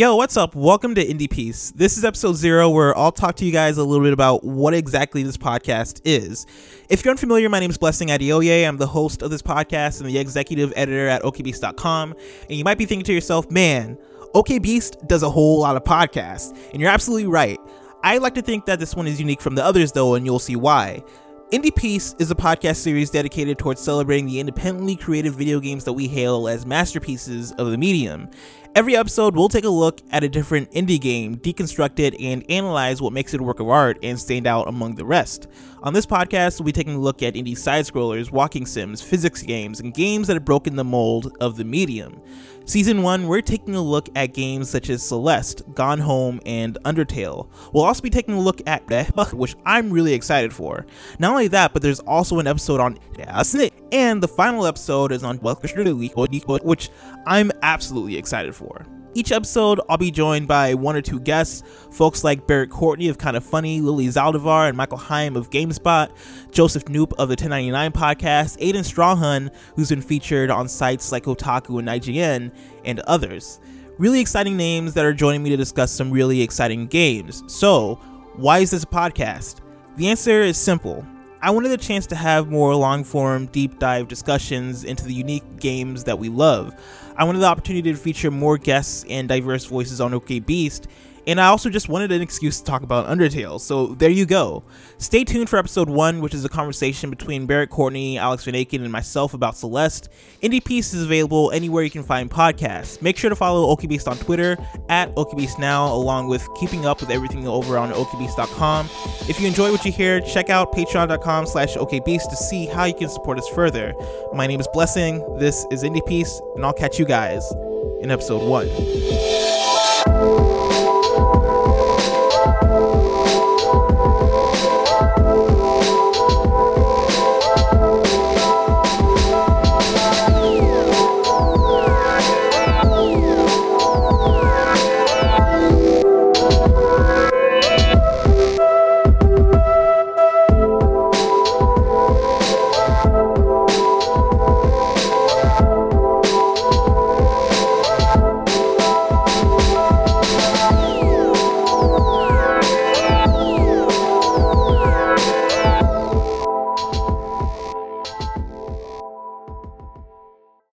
Yo, what's up? Welcome to Indiepiece. This is episode zero, where I'll talk to you guys a little bit about what exactly this podcast is. If you're unfamiliar, my name is Blessing Adeoye. I'm the host of this podcast and the executive editor at OKBeast.com. And you might be thinking to yourself, man, OKBeast does a whole lot of podcasts. And you're absolutely right. I like to think that this one is unique from the others, though, and you'll see why. Indiepiece is a podcast series dedicated towards celebrating the independently created video games that we hail as masterpieces of the medium. Every episode, we'll take a look at a different indie game, deconstruct it, and analyze what makes it a work of art and stand out among the rest. On this podcast, we'll be taking a look at indie side scrollers, walking sims, physics games, and games that have broken the mold of the medium. Season 1, we're taking a look at games such as Celeste, Gone Home, and Undertale. We'll also be taking a look at which I'm really excited for. Not only that, but there's also an episode on and the final episode is on which I'm absolutely excited for. Each episode, I'll be joined by one or two guests, folks like Barrett Courtney of Kinda Funny, Lily Zaldivar, and Michael Higham of GameSpot, Joseph Knoop of the 1099 podcast, Aidan Strawhun, who's been featured on sites like Otaku and IGN, and others. Really exciting names that are joining me to discuss some really exciting games. So, why is this a podcast? The answer is simple. I wanted a chance to have more long form, deep dive discussions into the unique games that we love. I wanted the opportunity to feature more guests and diverse voices on OK Beast, and I also just wanted an excuse to talk about Undertale, so there you go. Stay tuned for episode 1, which is a conversation between Barrett Courtney, Alex Van Aken, and myself about Celeste. Indiepiece is available anywhere you can find podcasts. Make sure to follow OKBeast on Twitter, at OKBeast Now, along with keeping up with everything over on OKBeast.com. If you enjoy what you hear, check out patreon.com slash OKBeast to see how you can support us further. My name is Blessing, this is Indiepiece, and I'll catch you guys in episode 1.